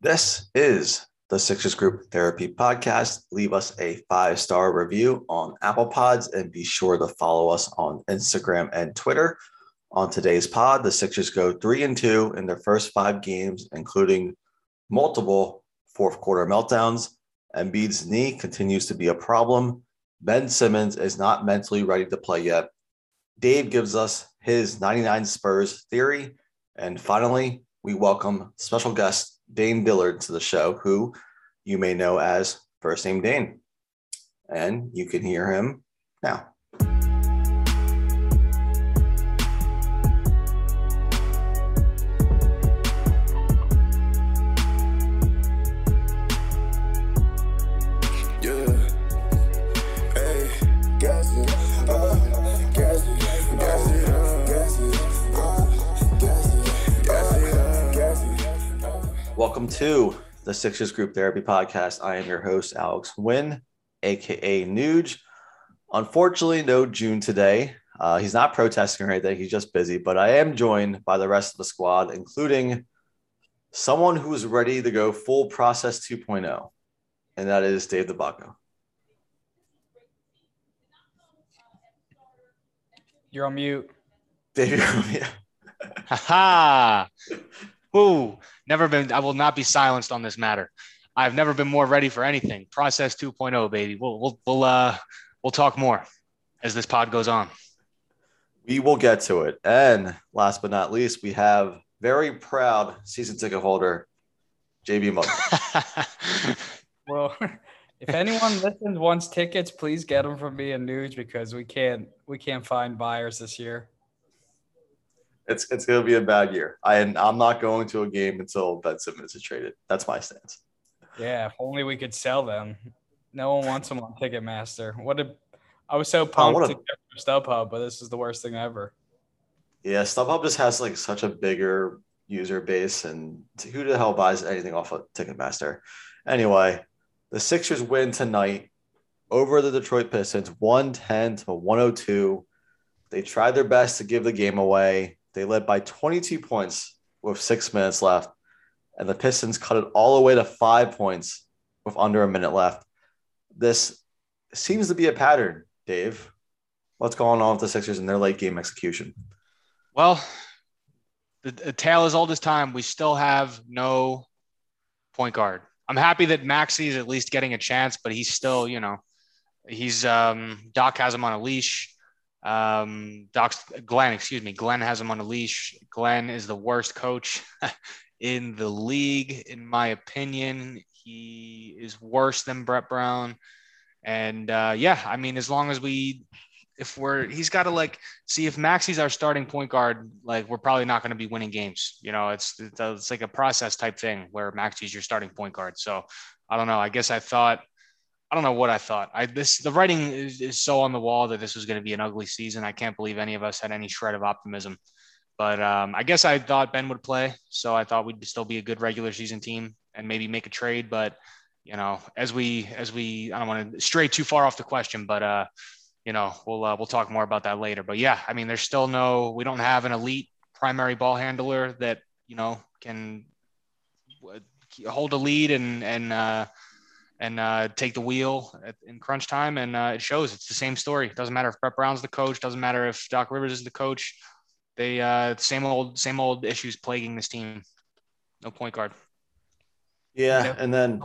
This is the Sixers Group Therapy Podcast. Leave us a five star review on Apple Pods and be sure to follow us on Instagram and Twitter. On today's pod, the Sixers go three and two in their first five games, including multiple fourth quarter meltdowns. Embiid's knee continues to be a problem. Ben Simmons is not mentally ready to play yet. Dave gives us his 99 Spurs theory. And finally, we welcome special guest Dane Dillard to the show, who you may know as First Name Dane. And you can hear him now. Welcome to the Sixers Group Therapy Podcast. I am your host, Alex Wynn, aka Nuge. Unfortunately, no June today. Uh, he's not protesting or anything. He's just busy, but I am joined by the rest of the squad, including someone who's ready to go full process 2.0, and that is Dave DeBacco. You're on mute. Dave, you're on mute. Ha ha. Woo. Never been, I will not be silenced on this matter. I've never been more ready for anything. Process 2.0, baby. We'll, we'll, we'll, uh, we'll talk more as this pod goes on. We will get to it. And last but not least, we have very proud season ticket holder, JB Mugg. well, if anyone listens wants tickets, please get them from me and Nuge because we can't we can't find buyers this year it's it's going to be a bad year. I I'm not going to a game until Ben Simmons is traded. That's my stance. Yeah, if only we could sell them. No one wants them on Ticketmaster. What a I was so pumped oh, a, to get StubHub, but this is the worst thing ever. Yeah, StubHub just has like such a bigger user base, and who the hell buys anything off of Ticketmaster? Anyway, the Sixers win tonight over the Detroit Pistons, 110 to 102. They tried their best to give the game away. They led by 22 points with six minutes left, and the Pistons cut it all the way to five points with under a minute left. This seems to be a pattern, Dave. What's going on with the Sixers and their late game execution? Well, the, the tale is all this time. We still have no point guard. I'm happy that Maxey is at least getting a chance, but he's still, you know, he's um, Doc has him on a leash. Um, Doc's Glenn, excuse me, Glenn has him on a leash. Glenn is the worst coach in the league, in my opinion. He is worse than Brett Brown. And uh, yeah, I mean, as long as we, if we're, he's got to like see if Maxey's our starting point guard, like we're probably not going to be winning games. You know, it's, it's, like a process type thing where Maxey's your starting point guard. So I don't know. I guess I thought I don't know what I thought. I this the writing is, is so on the wall that this was going to be an ugly season. I can't believe any of us had any shred of optimism. But um, I guess I thought Ben would play, so I thought we'd still be a good regular season team and maybe make a trade. But you know, as we as we I don't want to stray too far off the question, but uh, you know, we'll uh, we'll talk more about that later. But yeah, I mean, there's still no we don't have an elite primary ball handler that you know can hold a lead and and uh, and uh, take the wheel at, in crunch time. And uh, it shows it's the same story. It doesn't matter if Brett Brown's the coach, doesn't matter if Doc Rivers is the coach. They uh, same old same old issues plaguing this team. No point guard. Yeah, and then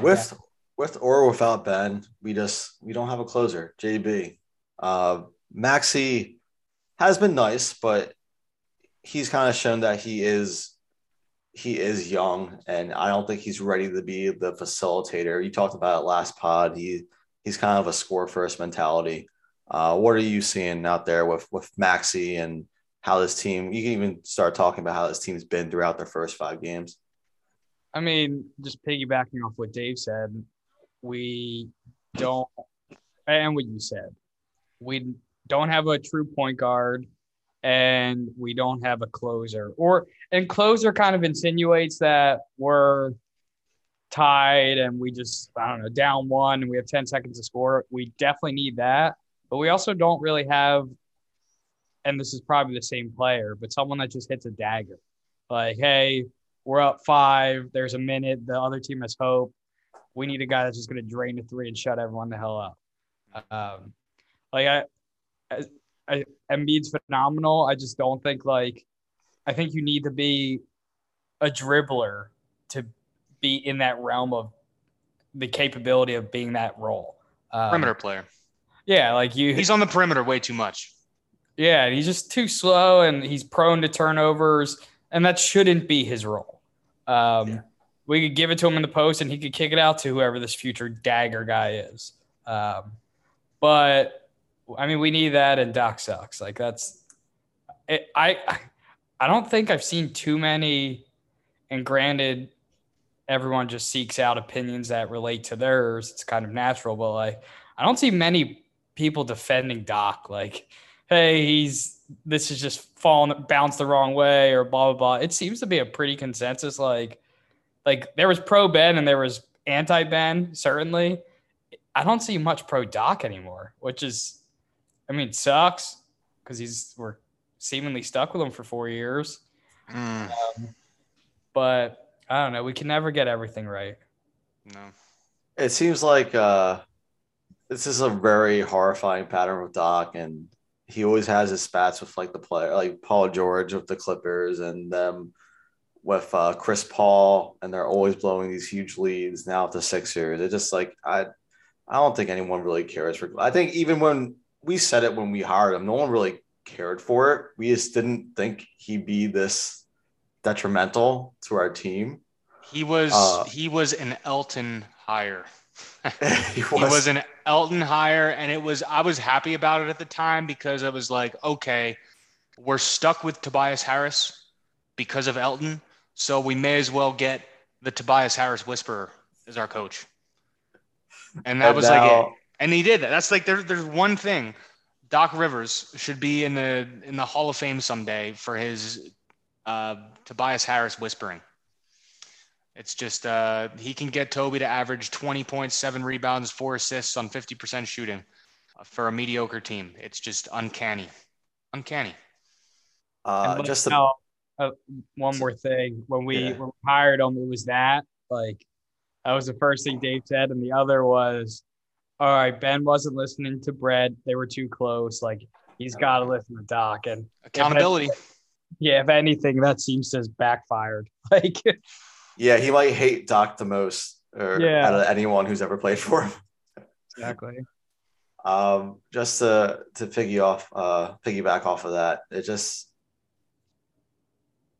with with or without Ben, we just we don't have a closer. JB, uh, Maxey has been nice, but he's kind of shown that he is he is young, and I don't think he's ready to be the facilitator. You talked about it last pod. He he's kind of a score first mentality. Uh, what are you seeing out there with with Maxey and how this team? You can even start talking about how this team's been throughout their first five games. I mean, just piggybacking off what Dave said, we don't, and what you said, we don't have a true point guard and we don't have a closer. Or and closer kind of insinuates that we're tied and we just I don't know down one and we have 10 seconds to score. We definitely need that. But we also don't really have and this is probably the same player, but someone that just hits a dagger. Like, hey, we're up five. There's a minute. The other team has hope. We need a guy that's just going to drain the three and shut everyone the hell up. Um, like I, I, I, Embiid's phenomenal. I just don't think like, I think you need to be a dribbler to be in that realm of the capability of being that role. Um, Perimeter player. Yeah, like you. He's on the perimeter way too much. Yeah, and he's just too slow, and he's prone to turnovers, and that shouldn't be his role. Um, Yeah. We could give it to him in the post, and he could kick it out to whoever this future dagger guy is. Um, but I mean, we need that, and Doc sucks. Like that's. It, I, I don't think I've seen too many, and granted, everyone just seeks out opinions that relate to theirs. It's kind of natural, but like I don't see many people defending Doc. Like, hey, he's this is just falling bounced the wrong way or blah blah blah. It seems to be a pretty consensus. Like, like there was pro Ben and there was anti Ben. Certainly, I don't see much pro Doc anymore, which is, I mean, sucks because he's we're seemingly stuck with him for four years. Mm, But I don't know. We can never get everything right. no. It seems like uh, this is a very horrifying pattern with Doc, and he always has his spats with like the player, like Paul George with the Clippers, and them with uh, Chris Paul, and they're always blowing these huge leads. Now with the Sixers, it just like I, I don't think anyone really cares for. I think even when we said it when we hired him, no one really cared for it. We just didn't think he'd be this detrimental to our team. He was Uh, he was an Elton hire. he He was an Elton hire, and it was I was happy about it at the time because I was like, okay, we're stuck with Tobias Harris because of Elton, so we may as well get the Tobias Harris whisperer as our coach. And that And was like it. And he did that. That's like there, there's one thing. Doc Rivers should be in the in the Hall of Fame someday for his uh, Tobias Harris whispering. It's just uh, he can get Toby to average 20 points, seven rebounds, four assists on 50% shooting uh, for a mediocre team. It's just uncanny, uncanny. uh, And just like to, now, uh, one more thing. When we, Yeah. when we hired him, it was that like that was the first thing Dave said, and the other was, all right, Ben wasn't listening to Brett. They were too close. Like he's got to listen to Doc, and Accountability. yeah, if anything, that seems to have backfired. Like yeah, he might hate Doc the most, or Yeah. out of anyone who's ever played for him. exactly. Um, just to to piggy off, uh, piggyback off of that, it just,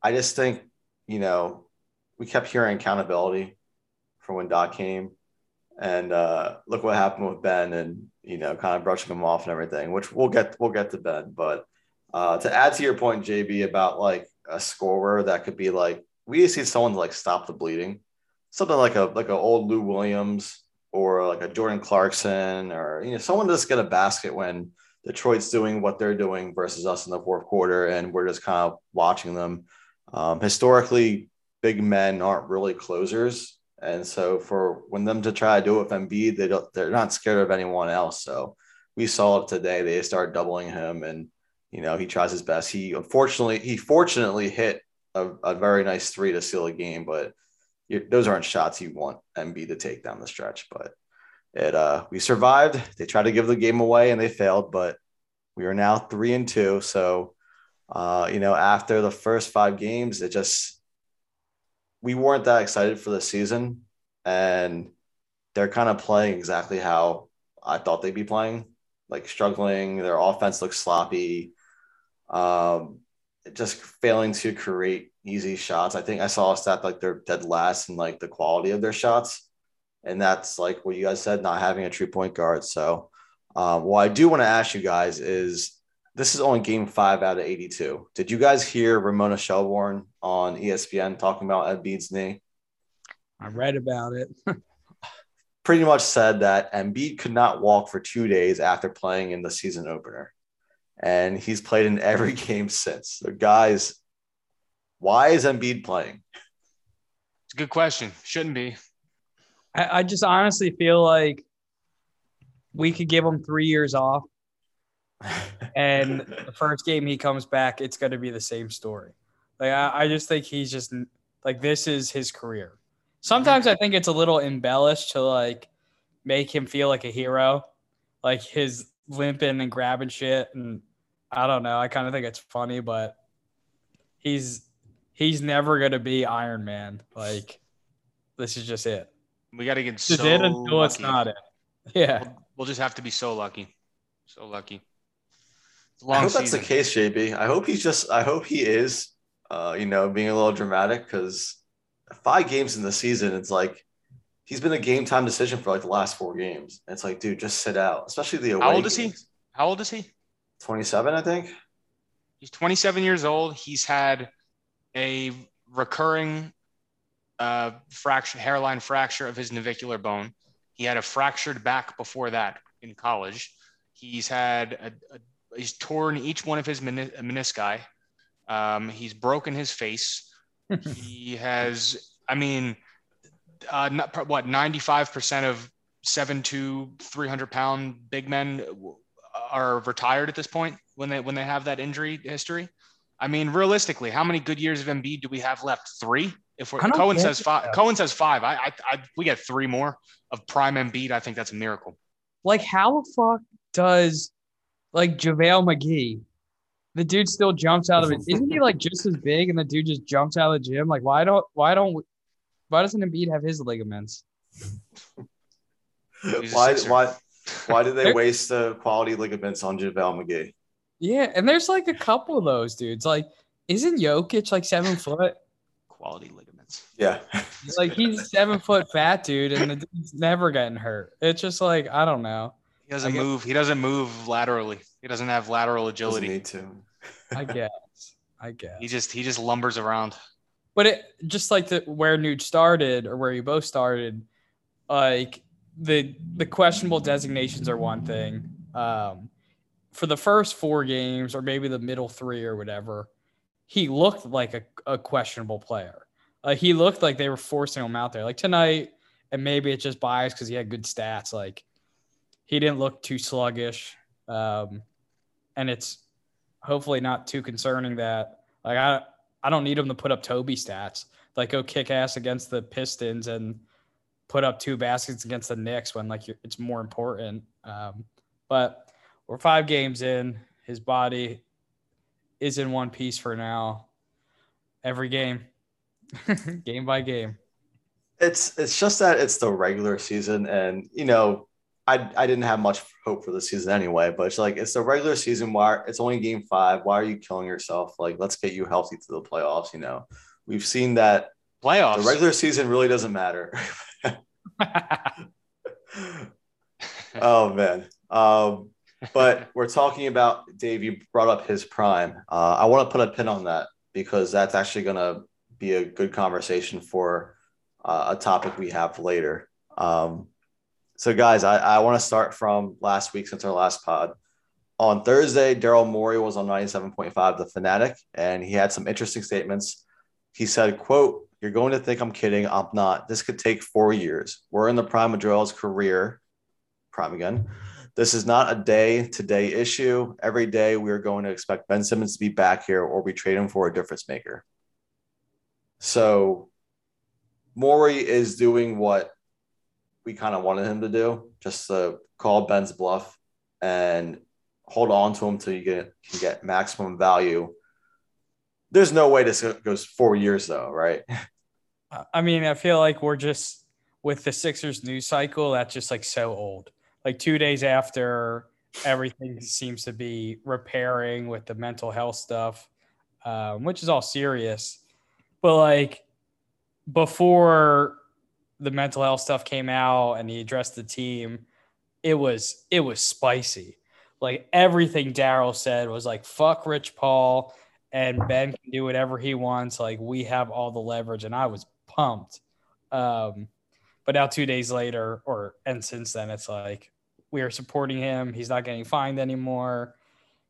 I just think, you know, we kept hearing accountability from when Doc came, and uh, look what happened with Ben, and you know, kind of brushing him off and everything. Which we'll get we'll get to Ben, but uh, to add to your point, JB, about like a scorer that could be like we just need someone to like stop the bleeding, something like a like an old Lou Williams or like a Jordan Clarkson or you know someone to just get a basket when Detroit's doing what they're doing versus us in the fourth quarter, and we're just kind of watching them. Um, historically, big men aren't really closers, and so for when them to try to do it with Embiid, they don't they're not scared of anyone else. So we saw it today. They start doubling him, and you know he tries his best. He unfortunately he fortunately hit a, a very nice three to seal a game, but those aren't shots you want Embiid to take down the stretch. But it uh we survived. They tried to give the game away and they failed, but we are now three and two. So uh, you know, after the first five games, it just we weren't that excited for the season. And they're kind of playing exactly how I thought they'd be playing, like struggling. Their offense looks sloppy. Um, just failing to create easy shots. I think I saw a stat like they're dead last in like the quality of their shots. And that's like what you guys said, not having a true point guard. So, um, what I do want to ask you guys is this is only game five out of 82. Did you guys hear Ramona Shelburne on ESPN talking about Embiid's knee? I read about it. Pretty much said that Embiid could not walk for two days after playing in the season opener. And he's played in every game since. So, guys, why is Embiid playing? It's a good question. Shouldn't be. I, I just honestly feel like we could give him three years off, and the first game he comes back, it's going to be the same story. Like I, I just think he's just Like this is his career. Sometimes I think it's a little embellished to like make him feel like a hero, like his limping and grabbing shit. And I don't know. I kind of think it's funny, but he's he's never gonna be Iron Man. Like this is just it. We got to get This so is it until it's not it. Yeah. We'll, we'll just have to be so lucky, so lucky. It's a I long hope that's the season. case, JB. I hope he's just. I hope he is. Uh, you know, being a little dramatic because five games in the season, it's like he's been a game time decision for like the last four games. It's like, dude, just sit out, especially the away. How old is he? How old is he? Twenty-seven, I think. He's 27 years old. He's had a recurring uh, fracture, hairline fracture of his navicular bone. He had a fractured back before that in college. He's had a, a he's torn each one of his meni- menisci. Um, he's broken his face. he has, I mean, uh, not, what 95% of seven to 300 pound big men are retired at this point when they when they have that injury history. I mean, realistically, how many good years of Embiid do we have left? Three. If we're Cohen says five. Cohen says five. I, I, I, we get three more of prime Embiid. I think that's a miracle. Like, how the fuck does like JaVale McGee, the dude still jumps out of it? Isn't he like just as big and the dude just jumps out of the gym? Like, why don't why don't why doesn't Embiid have his ligaments? Why? Sixer. Why? Why did they waste the quality ligaments on JaVale McGee? Yeah, and there's like a couple of those dudes. Like, isn't Jokic like seven foot? Quality ligaments. Yeah. Like he's seven foot fat dude, and the dude's never getting hurt. It's just like I don't know. He doesn't I get- move. He doesn't move laterally. He doesn't have lateral agility. need to. I guess. I guess. He just he just lumbers around. But it just like the where Nuge started or where you both started, like the the questionable designations are one thing. Um, for the first four games or maybe the middle three or whatever, he looked like a, a questionable player. Like he looked like they were forcing him out there. Like tonight, and maybe it's just biased because he had good stats. Like he didn't look too sluggish, um, and it's hopefully not too concerning that like I I don't need him to put up Toby stats. Like go kick ass against the Pistons and put up two baskets against the Knicks when like it's more important. Um, but we're five games in. His body is in one piece for now. Every game, game by game. It's it's just that it's the regular season, and you know, I I didn't have much hope for the season anyway. But it's like it's the regular season. Why it's only game five? Why are you killing yourself? Like, let's get you healthy to the playoffs. You know, we've seen that Playoffs. the regular season really doesn't matter. oh man. Um, but we're talking about Dave. You brought up his prime. Uh, I want to put a pin on that because that's actually going to be a good conversation for uh, a topic we have later. Um, so, guys, I, I want to start from last week since our last pod. On Thursday, Daryl Morey was on 97.5 The Fanatic, and he had some interesting statements. He said, quote, you're going to think I'm kidding. I'm not. This could take four years. We're in the prime of Joel's career. Prime again. This is not a day to day issue. Every day we are going to expect Ben Simmons to be back here or we trade him for a difference maker. So Morey is doing what we kind of wanted him to do, just to call Ben's bluff and hold on to him until you get can get maximum value. There's no way this goes four years though, right? I mean, I feel like we're just with the Sixers news cycle. That's just like so old. Like two days after everything seems to be repairing with the mental health stuff, um, which is all serious. But like before the mental health stuff came out and he addressed the team, it was it was spicy. Like everything Daryl said was like fuck Rich Paul and Ben can do whatever he wants. Like we have all the leverage, and I was pumped. Um, but now two days later, or and since then, it's like we are supporting him. He's not getting fined anymore.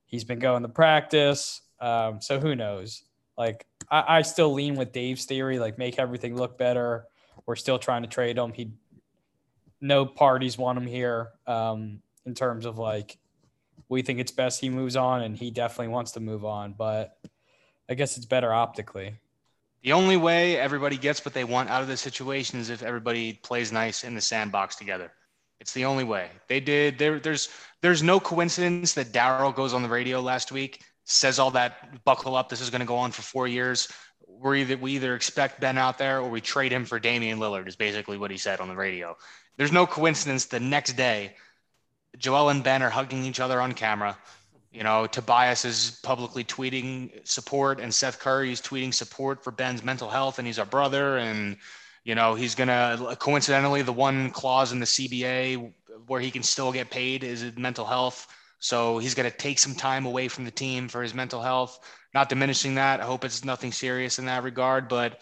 He's been going to practice. Um, so who knows? Like I, I still lean with Dave's theory, like make everything look better. We're still trying to trade him. He no parties want him here. Um, in terms of like we think it's best he moves on and he definitely wants to move on, but I guess it's better optically. The only way everybody gets what they want out of this situation is if everybody plays nice in the sandbox together. It's the only way. They did. There, there's there's no coincidence that Daryl goes on the radio last week, says all that buckle up. This is going to go on for four years. We're either we either expect Ben out there or we trade him for Damian Lillard. Is basically what he said on the radio. There's no coincidence. The next day, Joel and Ben are hugging each other on camera. You know, Tobias is publicly tweeting support, and Seth Curry is tweeting support for Ben's mental health, and he's our brother. And you know, he's gonna coincidentally the one clause in the CBA where he can still get paid is mental health. So he's gonna take some time away from the team for his mental health. Not diminishing that. I hope it's nothing serious in that regard, but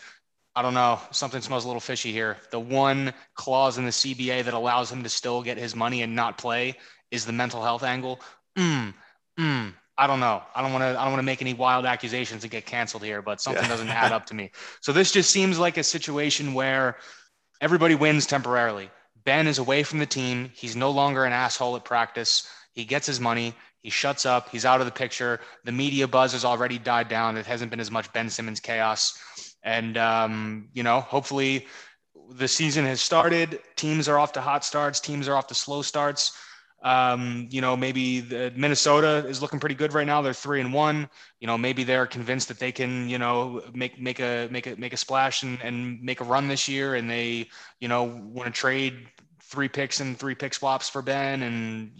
I don't know. Something smells a little fishy here. The one clause in the CBA that allows him to still get his money and not play is the mental health angle. Mm, mm, I don't know. I don't want to. I don't want to make any wild accusations and get canceled here, but something yeah. doesn't add up to me. So this just seems like a situation where everybody wins temporarily. Ben is away from the team. He's no longer an asshole at practice. He gets his money. He shuts up. He's out of the picture. The media buzz has already died down. It hasn't been as much Ben Simmons chaos. And um, you know, hopefully, the season has started. Teams are off to hot starts. Teams are off to slow starts. Um, you know, maybe the, Minnesota is looking pretty good right now. They're three and one. You know, maybe they're convinced that they can, you know, make make a make a make a splash and, and make a run this year, and they, you know, want to trade three picks and three pick swaps for Ben, and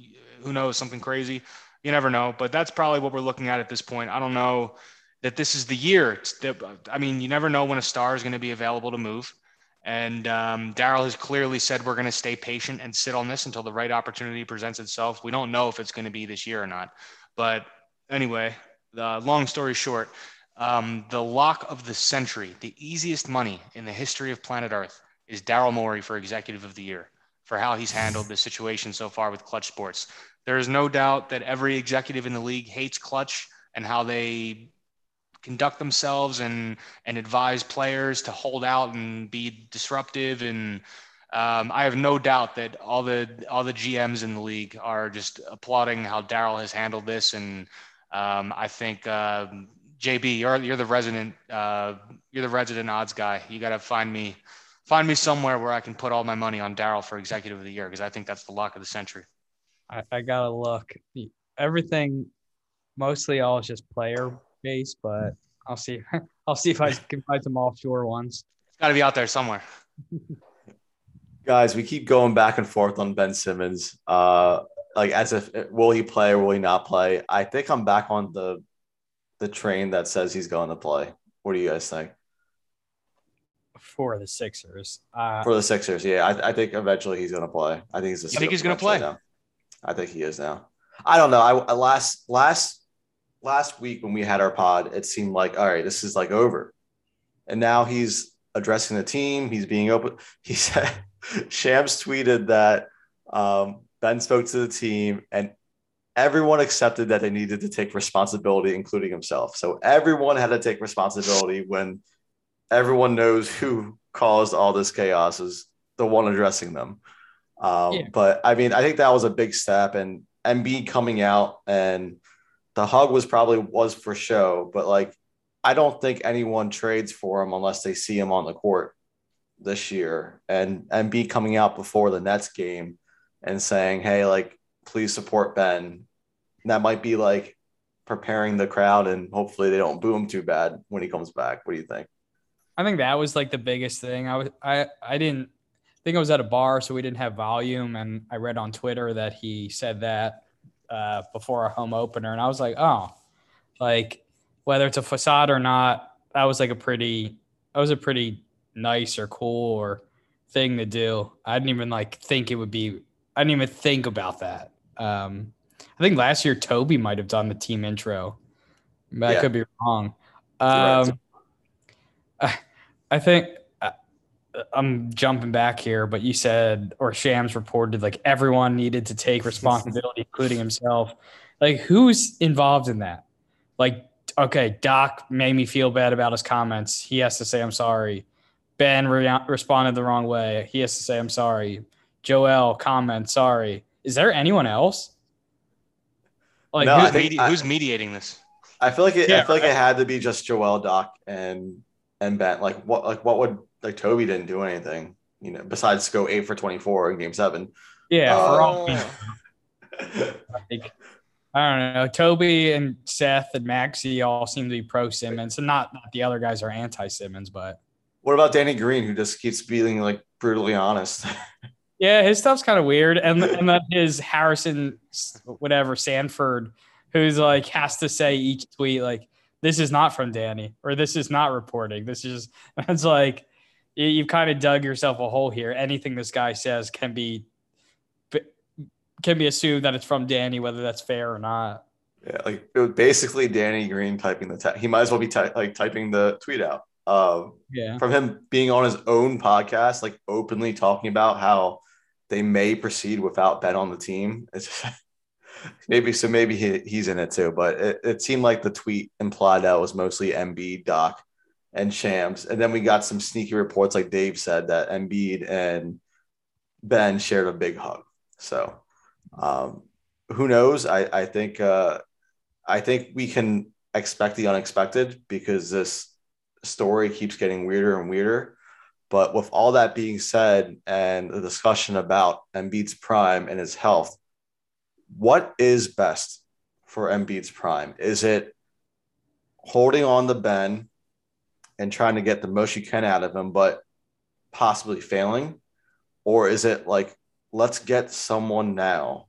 who knows, something crazy. You never know, but that's probably what we're looking at at this point. I don't know that this is the year. That, I mean, you never know when a star is going to be available to move. And um, Daryl has clearly said we're going to stay patient and sit on this until the right opportunity presents itself. We don't know if it's going to be this year or not. But anyway, the long story short, um, the lock of the century, the easiest money in the history of planet Earth is Daryl Morey for Executive of the Year for how he's handled the situation so far with Clutch Sports. There is no doubt that every executive in the league hates Clutch and how they conduct themselves and and advise players to hold out and be disruptive and um, I have no doubt that all the all the GMs in the league are just applauding how Daryl has handled this, and um, I think uh, um, JB, you're you're the resident uh, you're the resident odds guy. You got to find me find me somewhere where I can put all my money on Daryl for executive of the year because I think that's the luck of the century. I, I gotta look everything, mostly all is just player base, but I'll see. I'll see if I can find some offshore ones. It's got to be out there somewhere. Guys, we keep going back and forth on Ben Simmons. Uh, like as if will he play or will he not play? I think I'm back on the the train that says he's going to play. What do you guys think? For the Sixers. Uh, For the Sixers, yeah, I, I think eventually he's going to play. I think he's. I think he's going to play. Now. I think he is now. I don't know. I last last last week when we had our pod, it seemed like, all right, this is like over. And now he's addressing the team. He's being open. He said, Shams tweeted that um, Ben spoke to the team and everyone accepted that they needed to take responsibility, including himself. So everyone had to take responsibility when everyone knows who caused all this chaos is the one addressing them. Um, yeah. But I mean, I think that was a big step, and Embiid coming out and the hug was probably was for show, but like I don't think anyone trades for him unless they see him on the court this year. And be coming out before the Nets game and saying, "Hey, like please support Ben." That might be like preparing the crowd, and hopefully they don't boo him too bad when he comes back. What do you think? I think that was like the biggest thing. I was I I didn't think I was at a bar, so we didn't have volume, and I read on Twitter that he said that uh, before our home opener, and I was like, oh, like whether it's a facade or not, that was like a pretty, that was a pretty nice or cool or thing to do. I didn't even like think it would be. I didn't even think about that. Um, I think last year Toby might have done the team intro, but yeah. I could be wrong. Um, I, I think uh, I'm jumping back here, but you said, or Shams reported, like everyone needed to take responsibility, including himself. Like, who's involved in that? Like, okay, Doc made me feel bad about his comments. He has to say, I'm sorry. Ben re- responded the wrong way. He has to say, I'm sorry. Joel, comment, sorry. Is there anyone else? Like, no, who's, medi- I, who's mediating this? I feel like it, yeah, I feel like it had to be just Joel, Doc, and and Ben. Like what like what would like Toby didn't do anything, you know, besides go eight for 24 in game seven. Yeah, Uh, for all like, I don't know. Toby and Seth and Maxey all seem to be pro Simmons, and not, not the other guys are anti Simmons, but What about Danny Green, who just keeps being like brutally honest? yeah, his stuff's kind of weird. And and then his Harrison, whatever Sanford, who's like has to say each tweet like this is not from Danny or this is not reporting. This is it's like you, you've kind of dug yourself a hole here. Anything this guy says can be can be assumed that it's from Danny, whether that's fair or not. yeah, like it was basically Danny Green typing the te- he might as well be ty- like typing the tweet out. Um, Yeah. from him being on his own podcast, like openly talking about how they may proceed without Ben on the team. It's maybe so maybe he, he's in it too, but it, it seemed like the tweet implied that was mostly Embiid, Doc, and Shams. And then we got some sneaky reports, like Dave said, that Embiid and Ben shared a big hug. So um, who knows? I, I think uh, I think we can expect the unexpected because this story keeps getting weirder and weirder. But with all that being said, and the discussion about Embiid's prime and his health, what is best for Embiid's prime? Is it holding on the Ben and trying to get the most you can out of him, but possibly failing? Or is it like, let's get someone now?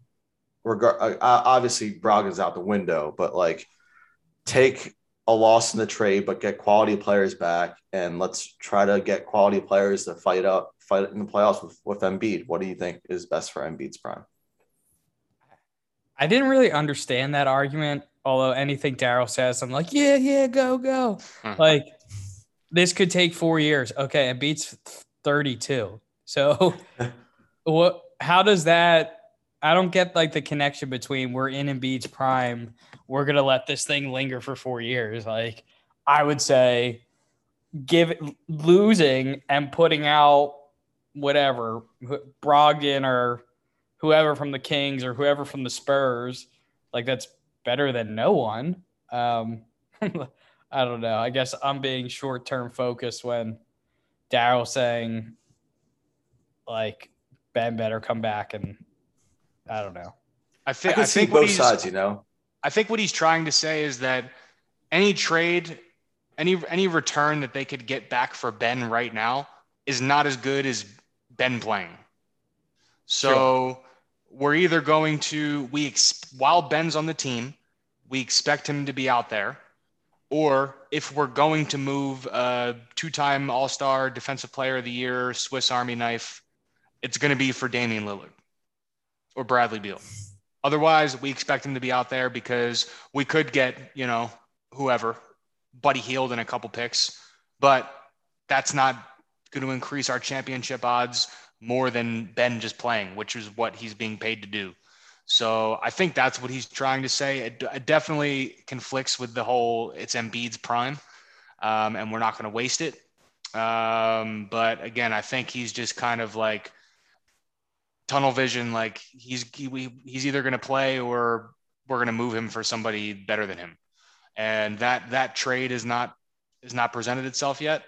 Regar- uh, obviously, Brogdon's out the window, but like, take a loss in the trade, but get quality players back, and let's try to get quality players to fight up, fight in the playoffs with, with Embiid. What do you think is best for Embiid's prime? I didn't really understand that argument, although anything Daryl says, I'm like, yeah, yeah, go, go. Mm-hmm. like this could take four years. Okay, and beats 32. So what how does that I don't get like the connection between we're in Embiid's prime, we're gonna let this thing linger for four years. Like I would say give losing and putting out whatever Brogdon or whoever from the Kings or whoever from the Spurs, like that's better than no one. Um, I don't know. I guess I'm being short term focused when Daryl saying like Ben better come back and I don't know. I I can I see think what both sides, you know. I think what he's trying to say is that any trade, any any return that they could get back for Ben right now is not as good as Ben playing. So we're either going to we ex- while Ben's on the team, we expect him to be out there, or if we're going to move a two-time All-Star Defensive Player of the Year, Swiss Army knife, it's going to be for Damian Lillard or Bradley Beal. Otherwise, we expect him to be out there because we could get, you know, whoever, Buddy Hield in a couple picks, but that's not going to increase our championship odds more than Ben just playing, which is what he's being paid to do. So I think that's what he's trying to say. It, it definitely conflicts with the whole it's Embiid's prime, um, and we're not going to waste it. Um, but again, I think he's just kind of like tunnel vision. Like he's he, he's either going to play or we're going to move him for somebody better than him, and that that trade is not is not presented itself yet.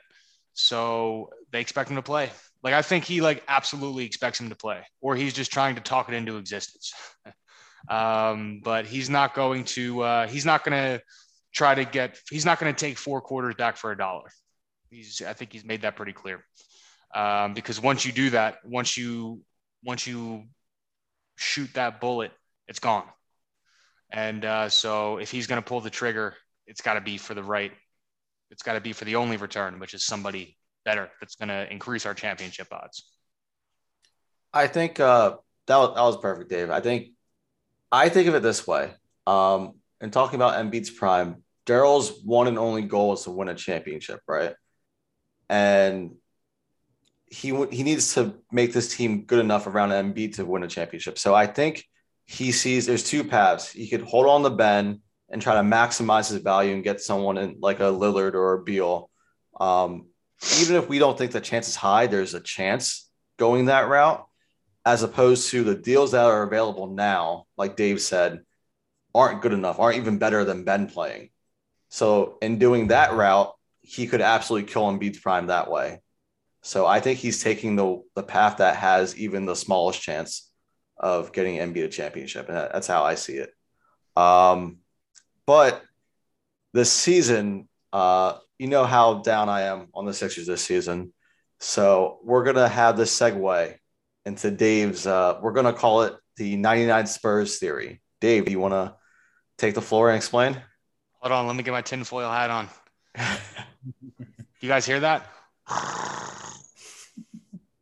So they expect him to play. Like I think he like absolutely expects him to play, or he's just trying to talk it into existence. um, but he's not going to. Uh, he's not going to try to get. He's not going to take four quarters back for a dollar. He's. I think he's made that pretty clear. Um, because once you do that, once you once you shoot that bullet, it's gone. And uh, so if he's going to pull the trigger, it's got to be for the right. It's got to be for the only return, which is somebody better that's going to increase our championship odds. I think uh, that was, that was perfect, Dave. I think I think of it this way. Um, talking about Embiid's prime, Daryl's one and only goal is to win a championship, right? And he he needs to make this team good enough around Embiid to win a championship. So I think he sees there's two paths. He could hold on to Ben and try to maximize his value and get someone in like a Lillard or a Beal. Um, even if we don't think the chance is high, there's a chance going that route, as opposed to the deals that are available now, like Dave said, aren't good enough, aren't even better than Ben playing. So in doing that route, he could absolutely kill Embiid's prime that way. So I think he's taking the the path that has even the smallest chance of getting Embiid a championship, and that, that's how I see it. Um, but this season, uh, you know how down I am on the Sixers this season. So we're gonna have this segue into Dave's. Uh, we're gonna call it the 99 Spurs theory. Dave, you want to take the floor and explain? Hold on, let me get my tinfoil hat on. you guys hear that?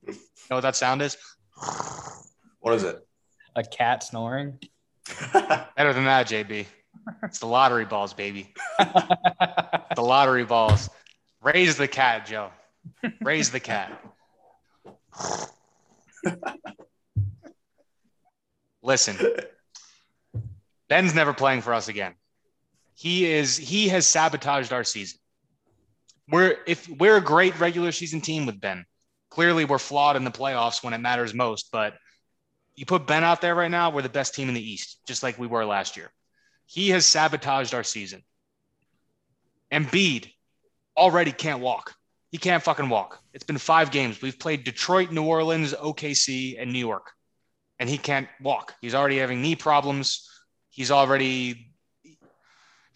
You know what that sound is? What is it? A cat snoring. Better than that, JB. It's the lottery balls, baby. The lottery balls. Raise the cat, Joe. Raise the cat. Listen, Ben's never playing for us again. He is he has sabotaged our season. We're if we're a great regular season team with Ben. Clearly we're flawed in the playoffs when it matters most, but you put Ben out there right now, we're the best team in the East, just like we were last year. He has sabotaged our season. Embiid already can't walk. He can't fucking walk. It's been five games. We've played Detroit, New Orleans, OKC, and New York, and he can't walk. He's already having knee problems. He's already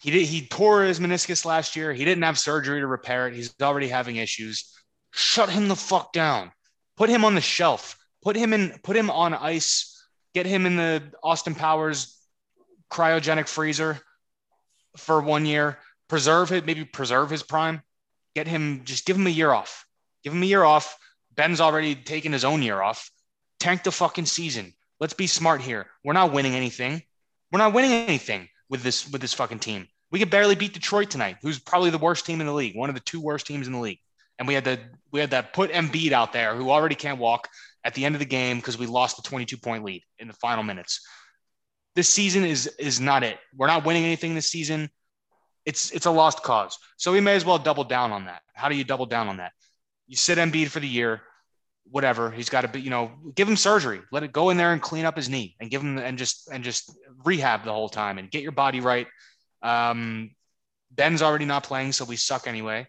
he did he tore his meniscus last year. He didn't have surgery to repair it. He's already having issues. Shut him the fuck down. Put him on the shelf. Put him in. Put him on ice. Get him in the Austin Powers cryogenic freezer for one year. Preserve it. Maybe preserve his prime. Get him. Just give him a year off. Give him a year off. Ben's already taken his own year off. Tank the fucking season. Let's be smart here. We're not winning anything. We're not winning anything with this with this fucking team. We could barely beat Detroit tonight, who's probably the worst team in the league, one of the two worst teams in the league. And we had to we had that put Embiid out there who already can't walk at the end of the game because we lost the 22 point lead in the final minutes. This season is is not it. We're not winning anything this season. It's it's a lost cause. So we may as well double down on that. How do you double down on that? You sit Embiid for the year, whatever. He's got to be, you know, give him surgery. Let it go in there and clean up his knee and give him and just and just rehab the whole time and get your body right. Um, Ben's already not playing, so we suck anyway.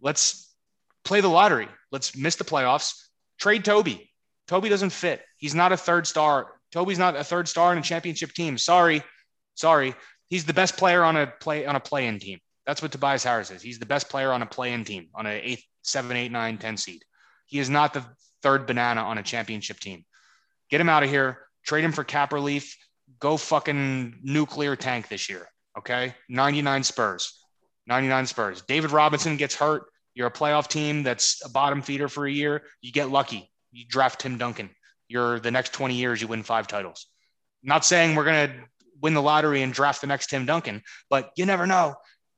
Let's play the lottery. Let's miss the playoffs. Trade Toby. Toby doesn't fit. He's not a third star. Toby's not a third star in a championship team. Sorry, sorry. He's the best player on a play on a play-in team. That's what Tobias Harris is. He's the best player on a play-in team on an eight, seven, eight, nine, 10 seed. He is not the third banana on a championship team. Get him out of here. Trade him for cap relief. Go fucking nuclear tank this year. Okay. 99 Spurs. 99 Spurs. David Robinson gets hurt. You're a playoff team that's a bottom feeder for a year. You get lucky. You draft Tim Duncan. You're the next 20 years, you win five titles. Not saying we're going to win the lottery and draft the next Tim Duncan, but you never know.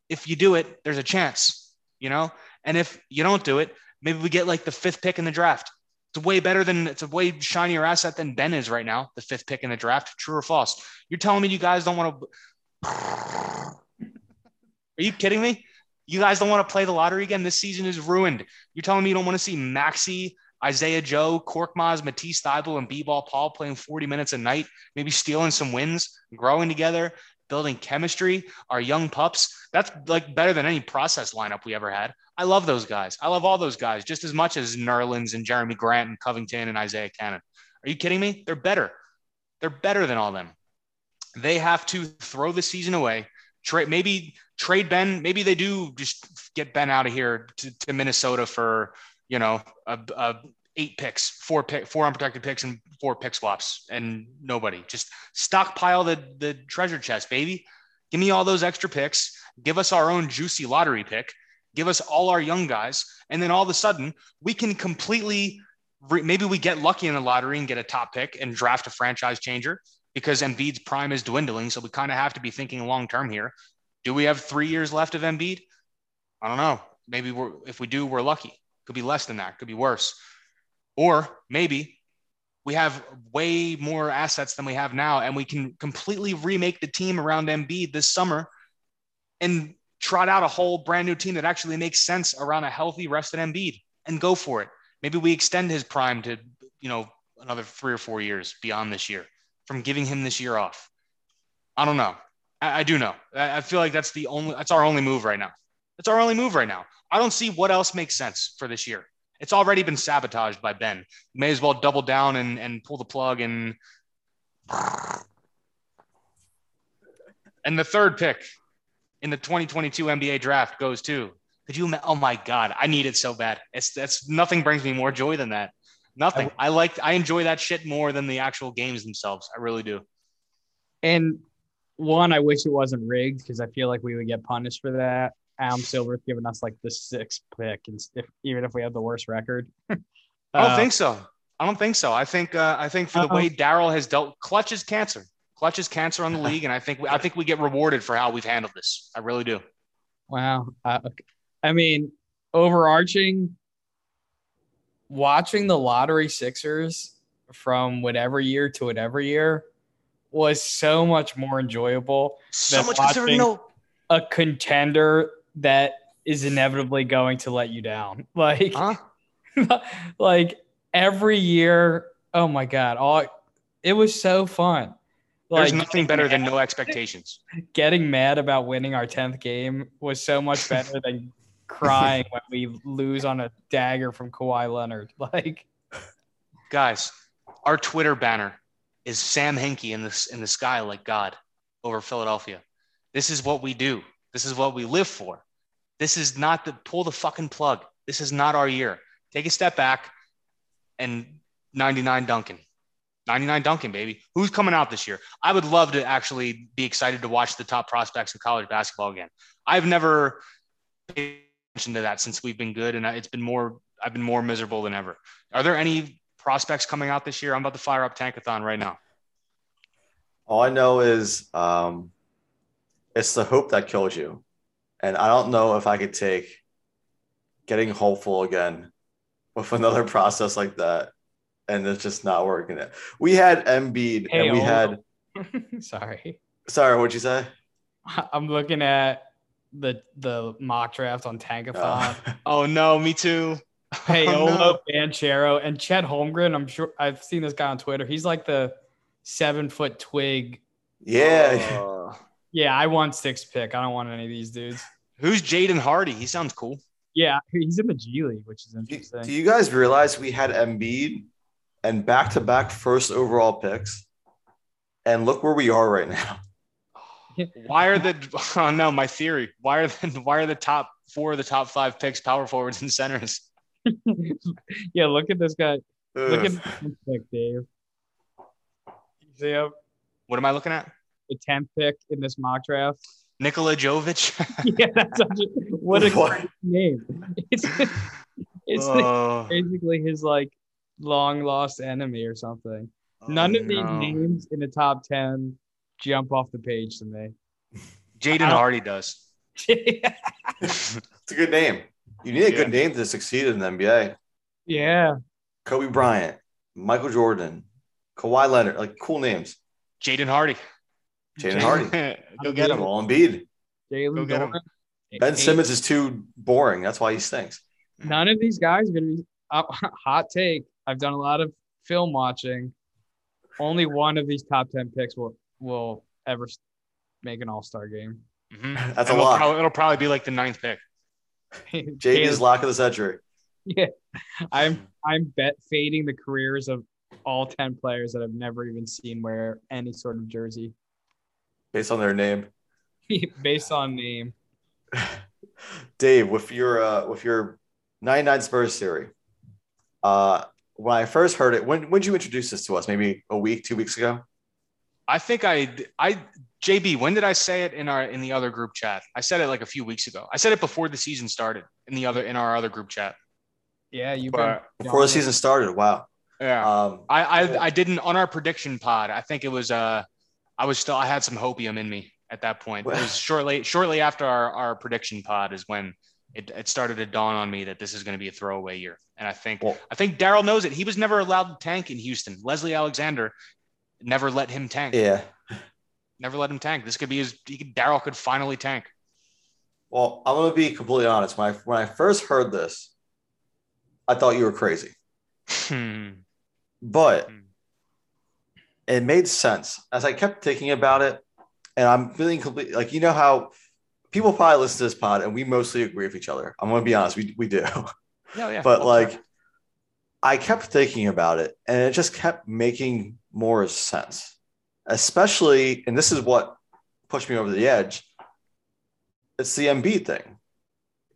If you do it, there's a chance, you know? And if you don't do it, maybe we get like the fifth pick in the draft. It's way better than it's a way shinier asset than Ben is right now, the fifth pick in the draft. True or false? You're telling me you guys don't want to. Are you kidding me? You guys don't want to play the lottery again? This season is ruined. You're telling me you don't want to see Maxey, Isaiah Joe, Korkmaz, Matisse Thybulle, and B-Ball Paul playing 40 minutes a night, maybe stealing some wins, growing together, building chemistry, our young pups. That's like better than any process lineup we ever had. I love those guys. I love all those guys just as much as Nerlens and Jerami Grant and Covington and Isaiah Canaan. Are you kidding me? They're better. They're better than all them. They have to throw the season away. Trade maybe trade Ben. Maybe they do just get Ben out of here to, to Minnesota for you know a, a eight picks, four pick, four unprotected picks, and four pick swaps, and nobody. Just stockpile the the treasure chest, baby. Give me all those extra picks. Give us our own juicy lottery pick give us all our young guys, and then all of a sudden we can completely re- maybe we get lucky in the lottery and get a top pick and draft a franchise changer because Embiid's prime is dwindling. So we kind of have to be thinking long term here. Do we have three years left of Embiid? I don't know. Maybe we're if we do, we're lucky. Could be less than that. Could be worse. Or maybe we have way more assets than we have now, and we can completely remake the team around Embiid this summer and trot out a whole brand new team that actually makes sense around a healthy, rested Embiid and go for it. Maybe we extend his prime to, you know, another three or four years beyond this year from giving him this year off. I don't know. I, I do know. I, I, feel like that's the only, that's our only move right now. That's our only move right now. I don't see what else makes sense for this year. It's already been sabotaged by Ben. May as well double down and, and pull the plug and and the third pick in the 2022 NBA draft goes to. Could you? Oh my God, I need it so bad. It's that's nothing brings me more joy than that. Nothing. I like. I enjoy that shit more than the actual games themselves. I really do. And one, I wish it wasn't rigged because I feel like we would get punished for that. Adam Silver's given us like the sixth pick, and if, even if we have the worst record. I don't uh, think so. I don't think so. I think uh, I think for the uh way Daryl has dealt, clutch is cancer. Clutch is cancer on the league, and I think I think we get rewarded for how we've handled this. I really do. Wow. Uh, I mean, overarching, watching the lottery Sixers from whatever year to whatever year was so much more enjoyable. So much watching no a contender that is inevitably going to let you down. Like, huh? like every year. Oh my god! All it was so fun. Like, There's nothing better than no expectations. Getting mad about winning our tenth game was so much better than crying when we lose on a dagger from Kawhi Leonard. Like, guys, our Twitter banner is Sam Hinkie in the in the sky like God over Philadelphia. This is what we do. This is what we live for. This is not the pull the fucking plug. This is not our year. Take a step back and 99 Duncan. 99 Duncan, baby. Who's coming out this year? I would love to actually be excited to watch the top prospects of college basketball again. I've never paid attention to that since we've been good, and it's been more. I've been more miserable than ever. Are there any prospects coming out this year? I'm about to fire up Tankathon right now. All I know is um, it's the hope that kills you, and I don't know if I could take getting hopeful again with another process like that and it's just not working. We had Embiid hey, and we had. sorry. Sorry, what'd you say? I'm looking at the the mock draft on Tankathon. Oh, oh no, me too. Hey, oh, no. Banchero, and Chet Holmgren. I'm sure I've seen this guy on Twitter. He's like the seven foot twig. Yeah. Uh, yeah, I want six pick. I don't want any of these dudes. Who's Jaden Hardy? He sounds cool. Yeah, he's in the G League, which is interesting. Do you guys realize we had Embiid and back to back first overall picks. And look where we are right now. Why are the oh no, my theory. Why are the why are the top four of the top five picks power forwards and centers? yeah, look at this guy. Ugh. Look at this pick, Dave. See him? What am I looking at? The 10th pick in this mock draft. Nikola Jovic. yeah, that's such a, what a what? name. It's, it's uh, basically his like long lost enemy or something. Oh, None of no. these names in the top 10 jump off the page to me. Jaden Hardy does. it's a good name. You need a yeah. good name to succeed in the NBA. Yeah. Kobe Bryant, Michael Jordan, Kawhi Leonard, like cool names. Jaden Hardy. Jaden Hardy. Go get him. All Embiid. Jalen Go Ben Simmons is too boring. That's why he stinks. None of these guys are going to be uh, hot take. I've done a lot of film watching. Only one of these top ten picks will will ever make an All Star game. Mm-hmm. That's a lot. Probably, it'll probably be like the ninth pick. JB's lock of the century. Yeah, I'm I'm bet fading the careers of all ten players that I've never even seen wear any sort of jersey. Based on their name. Based on name. Dave, with your uh, with your 99 Spurs theory, uh, when I first heard it, when when did you introduce this to us? Maybe a week, two weeks ago. I think I I JB. When did I say it in our in the other group chat? I said it like a few weeks ago. I said it before the season started in the other in our other group chat. Yeah, you before the season started. Wow. Yeah. Um, I, I I didn't on our prediction pod. I think it was uh I was still I had some hopium in me at that point. It was shortly shortly after our, our prediction pod is when it, it started to dawn on me that this is going to be a throwaway year. And I think well, I think Daryl knows it. He was never allowed to tank in Houston. Leslie Alexander never let him tank. Yeah. Never let him tank. This could be his Daryl could finally tank. Well, I'm gonna be completely honest. When I when I first heard this, I thought you were crazy. Hmm. but hmm. It made sense as I kept thinking about it, and I'm feeling complete. Like you know how people probably listen to this pod and we mostly agree with each other. I'm gonna be honest, we we do. Yeah, yeah. but Well, like I kept thinking about it and it just kept making more sense. Especially, and this is what pushed me over the edge. It's the Embiid thing.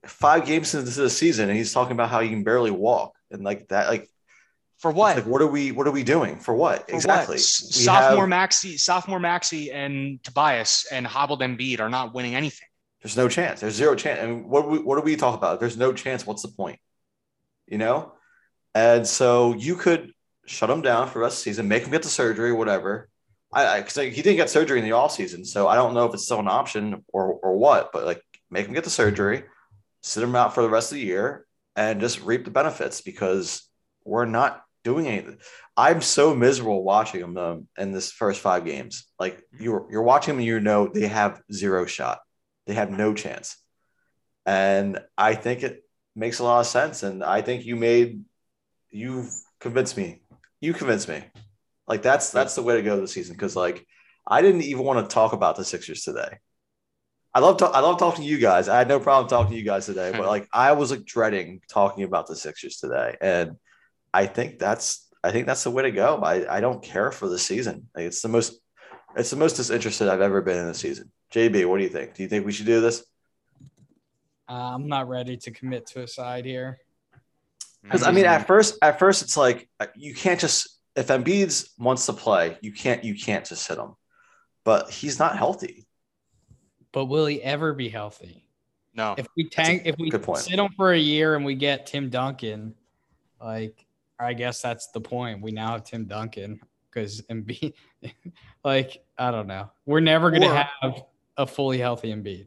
Five games into the season, and he's talking about how he can barely walk, and like that, like for it's what? like what are we what are we doing for what For exactly? We Sophomore have- Maxey, sophomore Maxey, and Tobias and hobbled Embiid are not winning anything. There's no chance. There's zero chance. And what do we, what do we talk about? There's no chance. What's the point? You know? And so you could shut him down for the rest of the season, make him get the surgery, whatever. I because he didn't get surgery in the off season, so I don't know if it's still an option or or what. But like, make him get the surgery, sit him out for the rest of the year, and just reap the benefits because we're not doing anything. I'm so miserable watching them um, in this first five games. Like you're you're watching them and you know they have zero shot. They have no chance. And I think it makes a lot of sense. And I think you made you've convinced me. You convinced me. Like that's that's the way to go this season. Cause like I didn't even want to talk about the Sixers today. I love to- I love talking to you guys. I had no problem talking to you guys today, but like I was like dreading talking about the Sixers today. And I think that's I think that's the way to go. I, I don't care for the season. Like it's the most it's the most disinterested I've ever been in a season. JB, what do you think? Do you think we should do this? Uh, I'm not ready to commit to a side here. Because I mean, at first, at first, it's like uh, you can't just if Embiid's wants to play, you can't you can't just hit him. But he's not healthy. But will he ever be healthy? no. If we tank, if we good sit him for a year and we get Tim Duncan, like I guess that's the point. We now have Tim Duncan because Embiid, like I don't know, we're never gonna have a fully healthy Embiid.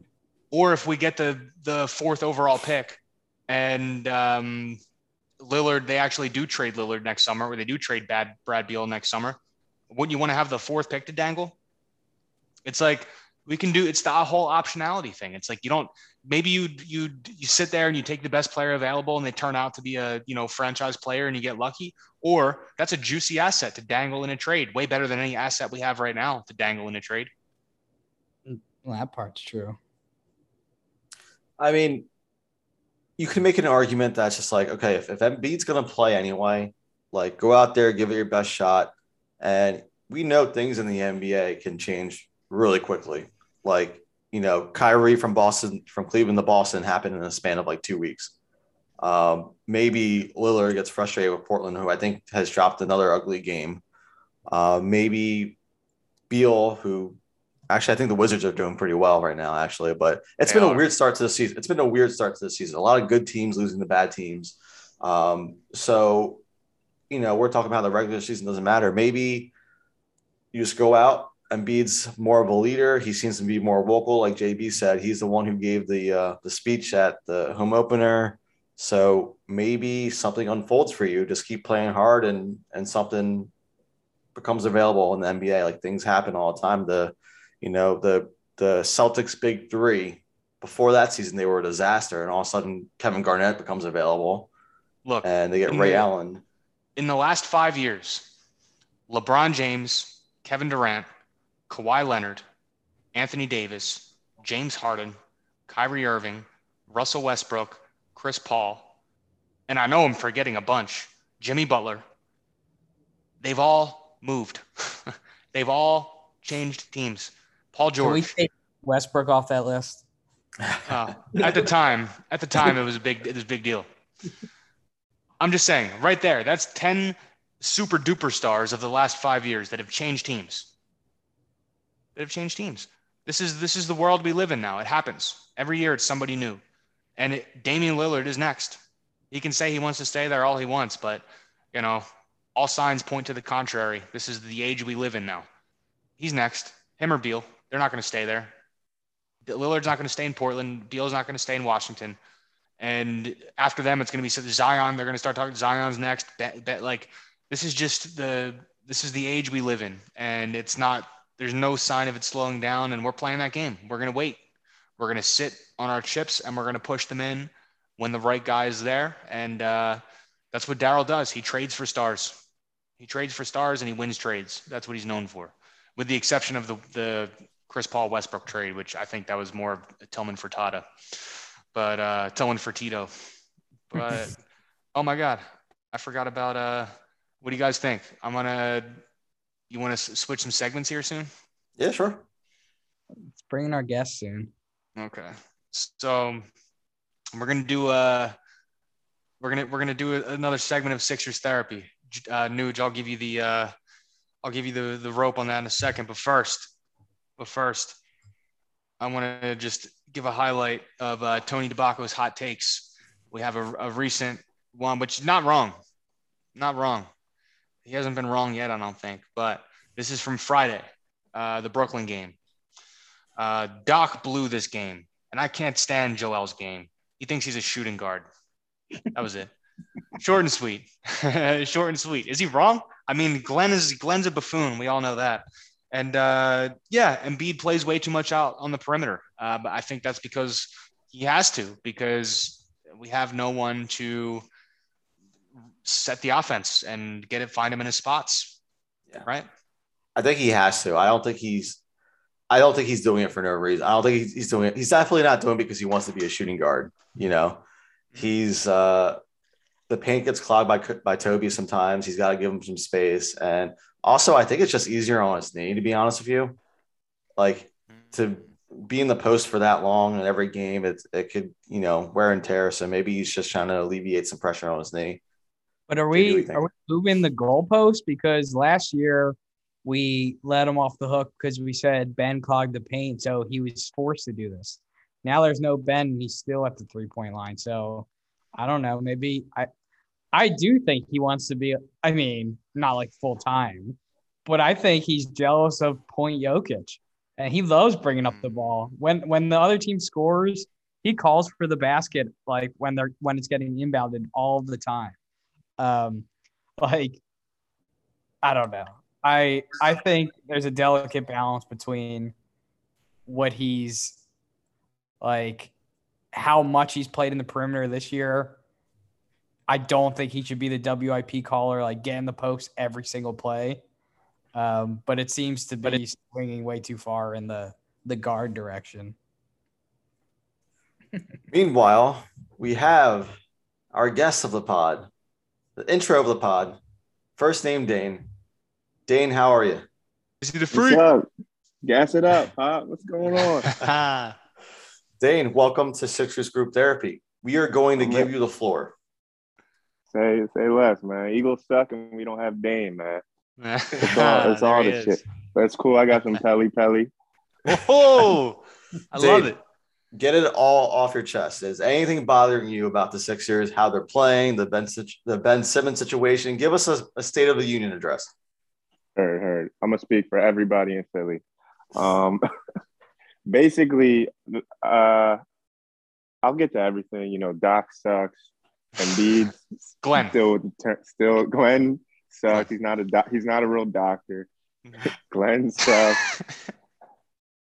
or if we get the the fourth overall pick and um, Lillard, they actually do trade Lillard next summer, or they do trade bad Brad Beal next summer. Wouldn't you want to have the fourth pick to dangle? It's like we can do. It's the whole optionality thing. It's like you don't. Maybe you you you sit there and you take the best player available, and they turn out to be a you know franchise player, and you get lucky. Or that's a juicy asset to dangle in a trade, way better than any asset we have right now to dangle in a trade. Well, that part's true. I mean, you can make an argument that's just like, okay, if, if Embiid's gonna play anyway, like go out there, give it your best shot. And we know things in the NBA can change really quickly. Like, you know, Kyrie from Boston, from Cleveland to Boston happened in a span of like two weeks. Um, maybe Lillard gets frustrated with Portland, who I think has dropped another ugly game. Uh, maybe Beal, who actually I think the Wizards are doing pretty well right now, actually. But it's They been a weird start to the season. It's been a weird start to the season. A lot of good teams losing to bad teams. Um, so, you know, we're talking about the regular season doesn't matter. Maybe you just go out. Embiid's more of a leader. He seems to be more vocal, like JB said. He's the one who gave the uh, the speech at the home opener. So maybe something unfolds for you. Just keep playing hard, and and something becomes available in the NBA. Like things happen all the time. The you know the the Celtics big three before that season they were a disaster, and all of a sudden Kevin Garnett becomes available, Look, and they get Ray the- Allen. in the last five years, LeBron James, Kevin Durant, Kawhi Leonard, Anthony Davis, James Harden, Kyrie Irving, Russell Westbrook, Chris Paul, and I know I'm forgetting a bunch, Jimmy Butler, they've all moved. they've all changed teams. Paul Can we take Westbrook off that list? uh, at the time, at the time, it was a big, it was a big deal. I'm just saying, right there, that's 10 super duper stars of the last five years that have changed teams. That have changed teams. This is this is the world we live in now. It happens every year. It's somebody new, and it, Damian Lillard is next. He can say he wants to stay there all he wants, but you know, all signs point to the contrary. This is the age we live in now. He's next. Him or Beal. They're not going to stay there. Lillard's not going to stay in Portland. Beal's not going to stay in Washington. And after them, it's going to be Zion. They're going to start talking. Zion's next. Bet, bet, like this is just the this is the age we live in, and it's not. There's no sign of it slowing down, and we're playing that game. We're going to wait. We're going to sit on our chips, and we're going to push them in when the right guy is there. And uh, that's what Daryl does. He trades for stars. He trades for stars, and he wins trades. That's what he's known for, with the exception of the the Chris Paul Westbrook trade, which I think that was more of Tillman for Tata, but uh, Tilman Fertitta. But oh my God, I forgot about. Uh, what do you guys think? I'm gonna. You want to switch some segments here soon? Yeah, sure. Let's bring in our guest soon. Okay, so we're gonna do a. We're gonna we're gonna do another segment of Sixers therapy. Uh, Nuge, I'll give you the. Uh, I'll give you the the rope on that in a second. But first, but first, I want to just give a highlight of uh, Tony DeBacco's hot takes. We have a, a recent one, which not wrong, not wrong. He hasn't been wrong yet, I don't think. But this is from Friday, uh, the Brooklyn game. Uh, Doc blew this game, and I can't stand Joel's game. He thinks he's a shooting guard. That was it. Short and sweet. Short and sweet. Is he wrong? I mean, Glenn is Glenn's a buffoon. We all know that. And uh, yeah, Embiid plays way too much out on the perimeter. Uh, but I think that's because he has to, because we have no one to set the offense and get it, find him in his spots. Yeah. Right. I think he has to. I don't think he's. I don't think he's doing it for no reason. I don't think he's, he's doing it. He's definitely not doing it because he wants to be a shooting guard. You know, mm-hmm. he's uh, the paint gets clogged by by Toby sometimes. He's got to give him some space, and also I think it's just easier on his knee. To be honest with you, like to be in the post for that long in every game, it it could you know wear and tear. So maybe he's just trying to alleviate some pressure on his knee. But are we are we moving the goalpost because last year we let him off the hook because we said Ben clogged the paint, so he was forced to do this. Now there's no Ben, he's still at the three point line. So I don't know. Maybe I I do think he wants to be. I mean, not like full time, but I think he's jealous of Point Jokic, and he loves bringing up the ball. When when the other team scores, he calls for the basket like when they're when it's getting inbounded all the time. Um, like, I don't know. I I think there's a delicate balance between what he's like, how much he's played in the perimeter this year. I don't think he should be the WIP caller, like getting the post every single play. Um, but it seems to be swinging way too far in the the guard direction. Meanwhile, we have our guest of the pod, the intro of the pod. First name Dane. Dane, how are you? Is he the freak? What's up? Gas it up, huh? What's going on? Dane, welcome to Sixers Group Therapy. We are going to give you the floor. Say say less, man. Eagles suck and we don't have Dane, man. It's all, it's all the shit. That's cool. I got some Pelly Pelly. Oh, I Dane, love it get it all off your chest. Is anything bothering you about the Sixers, how they're playing, the Ben, the ben Simmons situation? Give us a, a State of the Union address. Heard, heard. I'm gonna speak for everybody in Philly. Um, basically, uh, I'll get to everything. You know, Doc sucks. Embiid, Glenn, still, still Glenn sucks. He's not a doc, he's not a real doctor. Glenn sucks.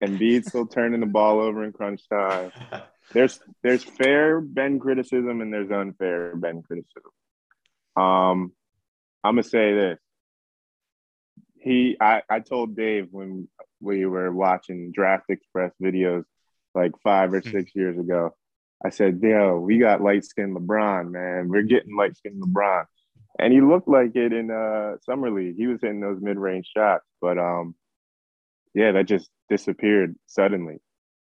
Embiid still turning the ball over in crunch time. There's there's fair Ben criticism and there's unfair Ben criticism. Um, I'm gonna say this. He I, I told Dave when we were watching Draft Express videos like five or six years ago. I said, yo, we got light skinned LeBron, man. We're getting light skinned LeBron. And he looked like it in uh summer league. He was hitting those mid range shots. But um yeah, that just disappeared suddenly.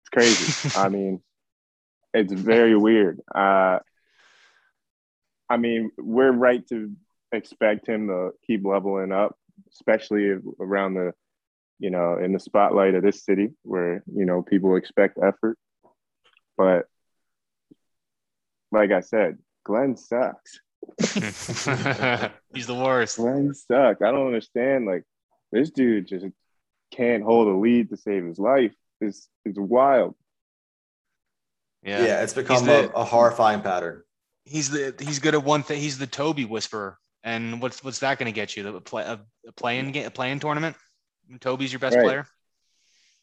It's crazy. I mean, it's very weird. Uh, I mean, we're right to expect him to keep leveling up, especially around the, you know, in the spotlight of this city where, you know, people expect effort. But like I said, Glenn sucks. He's the worst. Glenn sucks. I don't understand. Like, this dude just can't hold a lead to save his life is is wild. Yeah, yeah, it's become the, a, a, horrifying pattern. He's the he's good at one thing. He's the Toby whisperer, and what's what's that going to get you? The play a, a playing game, a playing tournament. Toby's your best right. player.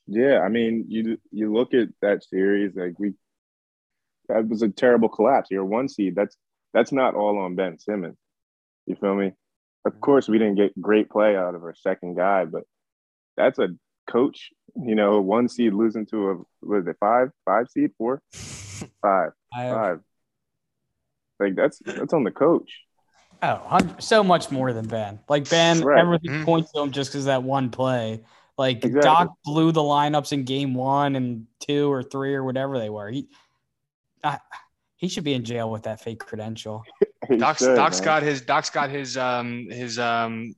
Yeah, I mean, you you look at that series like we that was a terrible collapse. You're one seed. That's that's not all on Ben Simmons. You feel me? Of mm. course, we didn't get great play out of our second guy, but that's a coach. You know, one seed losing to a was it five, five seed, four, five, I have, five. Like that's that's on the coach. oh, so much more than Ben. Like Ben, Right. everything Mhm. points to him just because that one play. Like Exactly. Doc blew the lineups in game one and two or three or whatever they were. He, I, he should be in jail with that fake credential. He Doc's, should, Doc's man. got his Doc's got his um his um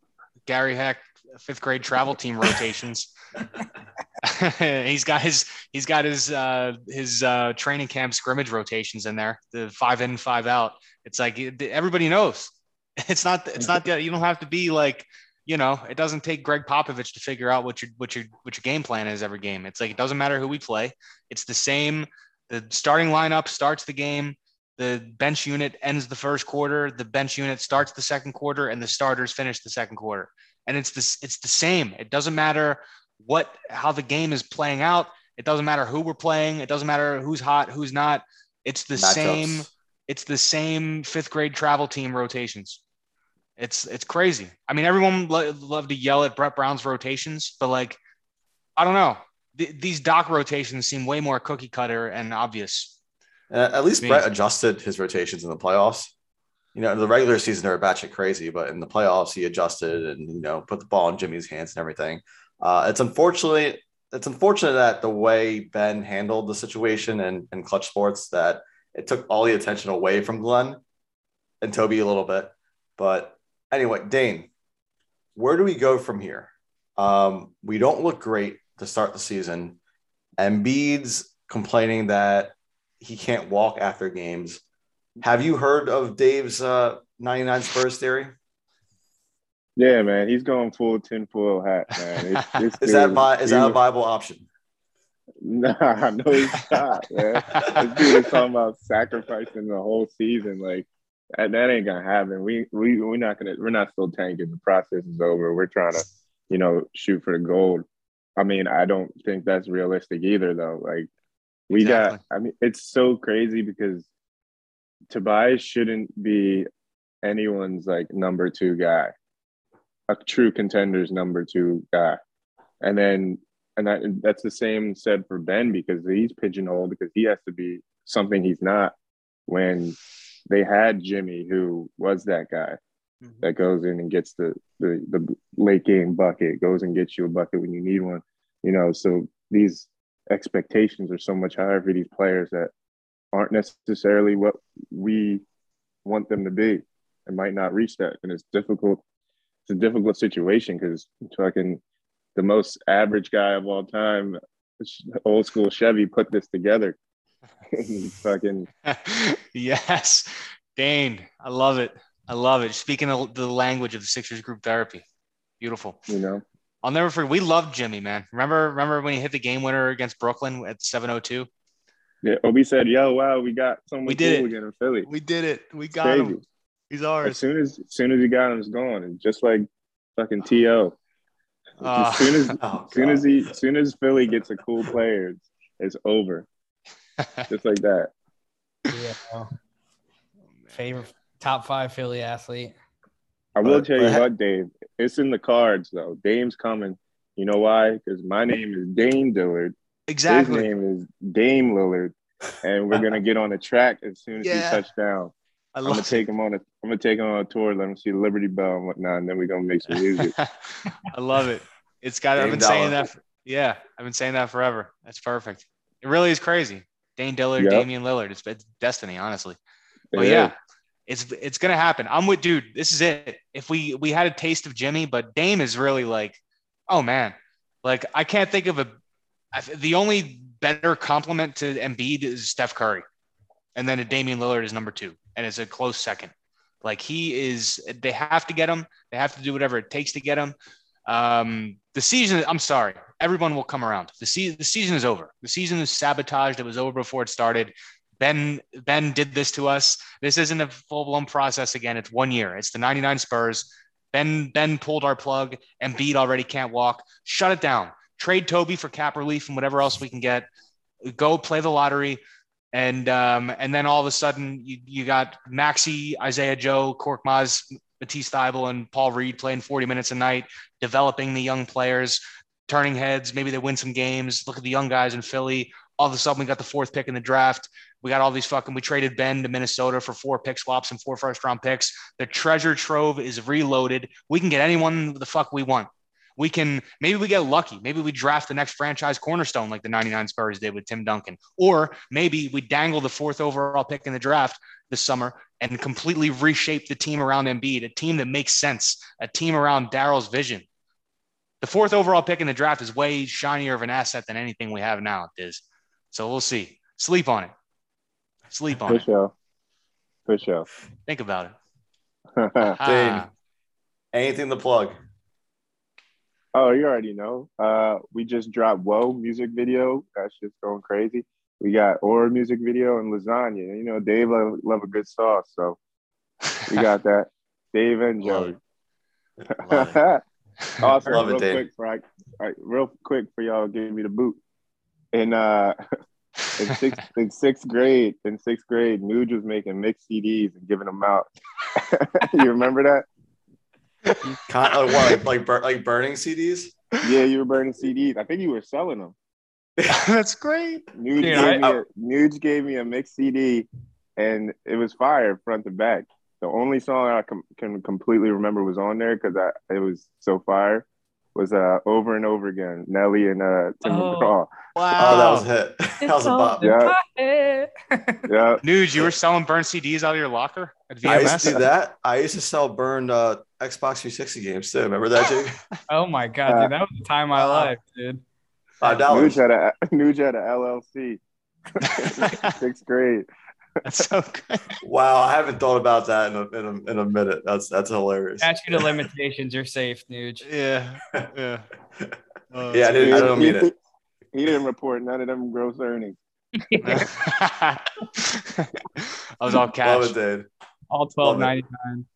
Gary Heck fifth grade travel team rotations. he's got his he's got his uh his uh training camp scrimmage rotations in there, the five in, five out. It's like everybody knows. It's not it's not that you don't have to be like you know, it doesn't take Gregg Popovich to figure out what your what your what your game plan is every game. It's like it doesn't matter who we play. It's the same. The starting lineup starts the game. The bench unit ends the first quarter. The bench unit starts the second quarter, and the starters finish the second quarter. And it's this. It's the same. It doesn't matter what how the game is playing out. It doesn't matter who we're playing. It doesn't matter who's hot, who's not. It's the Matchups. same. It's the same fifth grade travel team rotations. It's it's crazy. I mean, everyone lo- love to yell at Brett Brown's rotations, but like, I don't know. Th- these doc rotations seem way more cookie cutter and obvious. Uh, at least. Brett adjusted his rotations in the playoffs. You know, in the regular season they were batshit crazy, but in the playoffs he adjusted and you know put the ball in Jimmy's hands and everything. Uh, it's unfortunately it's unfortunate that the way Ben handled the situation and and clutch sports that it took all the attention away from Glenn and Toby a little bit. But anyway, Dane, where do we go from here? Um, we don't look great to start the season. Embiid's complaining that he can't walk after games. Have you heard of Dave's uh, 99 Spurs theory? Yeah, man, he's going full tinfoil hat, man. It's- this Is that is that a viable option? Nah, no, he's not, man. This dude is talking about sacrificing the whole season. Like that, that ain't gonna happen. We we we're not gonna we're not still tanking. The process is over. We're trying to, you know, shoot for the gold. I mean, I don't think that's realistic either, though. Like we Exactly. got. I mean, it's so crazy because Tobias shouldn't be anyone's like number two guy, a true contender's number two guy, and then and that, that's the same said for Ben because he's pigeonholed because he has to be something he's not. When they had Jimmy, who was that guy mm-hmm. that goes in and gets the the, the late game bucket, goes and gets you a bucket when you need one, you know. So these expectations are so much higher for these players that aren't necessarily what we want them to be and might not reach that. And it's difficult. It's a difficult situation because fucking the most average guy of all time, old school Chevy, put this together. Fucking yes, Dane, I love it. I love it. Speaking of the language of the Sixers group therapy, beautiful. you know. I'll never forget. We loved Jimmy, man. Remember, remember when he hit the game winner against Brooklyn at 7:02? Yeah, Obi said, "Yo, wow, we got someone We did cool it. again in Philly." We did it. We It's got crazy. him. He's ours." As soon as, as soon as he got him, it's gone. And just like fucking To. Uh, as soon as, Oh, as soon as he, as soon as Philly gets a cool player, it's, it's over. Just like that. Yeah. Favorite top five Philly athlete. I will But- tell you but- what, Dave. It's in the cards though. Dame's coming. You know why? Because my name is Dane Dillard. Exactly. His name is Dame Lillard, and we're gonna get on the track as soon as Yeah. he touch down. I I'm gonna take him on a. I'm gonna take him on a tour, let him see Liberty Bell and whatnot, and then we're gonna make some music. I love it. It's got. I've Dame been saying that. For, yeah, I've been saying that forever. That's perfect. It really is crazy. Dane Dillard, Yep. Damian Lillard. It's, it's destiny, honestly. But It yeah, is. it's it's gonna happen. I'm with dude. This is it. If we we had a taste of Jimmy, but Dame is really like, oh man, like I can't think of a. The only better compliment to Embiid is Steph Curry, and then a Damian Lillard is number two, and it's a close second. Like he is, they have to get him. They have to do whatever it takes to get him. Um, the season, I'm sorry, everyone will come around. The season, the season is over. The season is sabotaged. It was over before it started. Ben Ben did this to us. This isn't a full blown process again. It's one year. It's the 99 Spurs. Ben Ben pulled our plug. Embiid already can't walk. Shut it down. Trade Toby for cap relief and whatever else we can get. Go play the lottery. And um, and then all of a sudden you, you got Maxey, Isaiah Joe, Cork, Korkmaz, Matisse Thybulle, and Paul Reed playing 40 minutes a night, developing the young players. turning heads. Maybe they win some games. Look at the young guys in Philly. All of a sudden, we got the fourth pick in the draft. We got all these fucking. We traded Ben to Minnesota for four pick swaps and four first round picks. The treasure trove is reloaded. We can get anyone the fuck we want. We can maybe we get lucky. Maybe we draft the next franchise cornerstone like the 99 Spurs did with Tim Duncan. Or maybe we dangle the fourth overall pick in the draft this summer and completely reshape the team around Embiid, a team that makes sense, a team around Daryl's vision. The fourth overall pick in the draft is way shinier of an asset than anything we have now, Diz. So we'll see. Sleep on it. Sleep on For it. sure. For sure. Think about it. Dane, anything to plug? Oh, you already know. Uh, we just dropped Whoa music video. That's just going crazy. We got Aura music video and lasagna. You know, Dave love, love a good sauce, so we got that. Dave and it. Love it. also, Love it, real Dave. quick for I, I, real quick for y'all, give me the boot. In uh, in sixth in sixth grade, in sixth grade, Nuge was making mixed CDs and giving them out. you remember that? Kind of what, like like, bur- like burning CDs? Yeah, you were burning CDs. I think you were selling them. That's great. Nuge, Dude, gave, I- me a, Nuge gave me a mixed CD, and it was fire front to back. The only song I com- can completely remember was on there because I it was so fire was uh over and over again Nelly and uh Tim Oh. McGraw. Wow. Oh, that was a hit. that was a bop. Yeah. Yeah. Yeah, you were selling burned CDs out of your locker at VMS. I used to do that. I used to sell burned uh, Xbox 360 games too. Remember that, Jake? oh my god, dude, that was the time of my Uh, life, dude. Five Nuge dollars. had a Nuge had a LLC. Sixth grade. That's so good. Wow, I haven't thought about that in a, in a, in a minute. That's that's hilarious. Statute of limitations, you're safe, Nuge. Yeah. Yeah. Uh, Yeah, I didn't, I don't mean it. He didn't report none of them gross earnings. I was all Love cash. it, dude. All twelve Love it. ninety nine.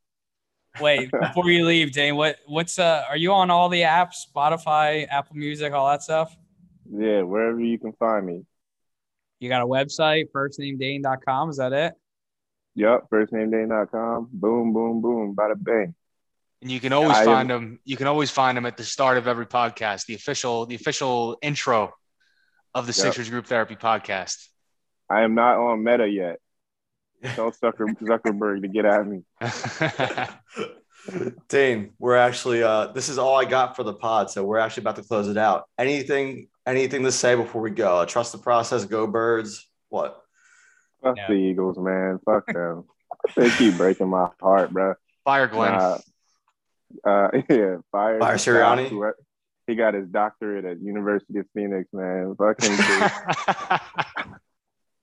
Wait, before you leave, Dane, what what's uh are you on all the apps, Spotify, Apple Music, all that stuff? Yeah, wherever you can find me. You got a website, firstnamedane.com, is that it? Yup, firstnamedane.com. Boom, boom, boom. Bada bang. And you can always I am- find them. You can always find them at the start of every podcast. The official, the official intro of the Yep. Sixers Group Therapy podcast. I am not on meta yet. Tell Zucker, Zuckerberg to get at me. Dane, we're actually uh this is all I got for the pod, so we're actually about to close it out. Anything anything to say before we go? Uh, trust the process, go birds. What? Fuck Yeah. the Eagles, man. Fuck them. they keep breaking my heart, bro. Fire Glenn. Uh, uh, yeah, fire. Fire Sirianni? He got his doctorate at University of Phoenix, man. Fuck him.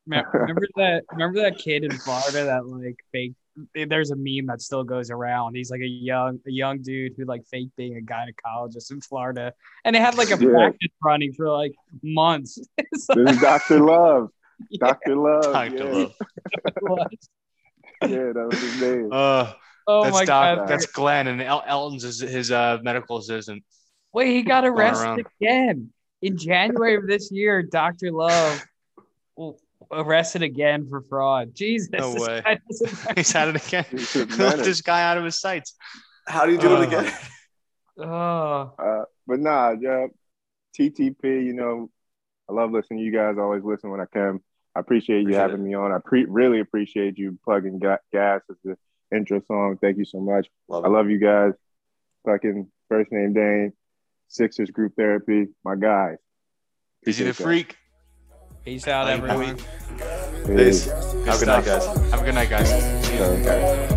Remember that remember that kid in Florida that like fake there's a meme that still goes around. He's like a young a young dude who like fake being a gynecologist in Florida. And they had like a Yeah. practice running for like months. It's this is Doctor Love. Doctor Love. Dr. yeah. Love. yeah, that was his name. Uh, oh that's my Doc, god. That's Glenn, and El- Elton's his, his uh, medical assistant. Wait, he got arrested again. In January of this year, Dr. Love w- arrested again for fraud. Jesus. No this way. He's had it again. Left this guy out of his sights. How do you do Uh, it again? Oh, Uh, but nah, yeah, TTP. You know, I love listening. You guys always listen when I can. I appreciate you Appreciate having me on. I pre- really appreciate you plugging ga- gas as the intro song. Thank you so much. Love I it. love you guys. Fucking first name Dane, Sixers group therapy. My guys. Is he the Appreciate freak? Peace out, everyone. Peace. Peace. Have a good night, guys. Have a good night, guys. Okay.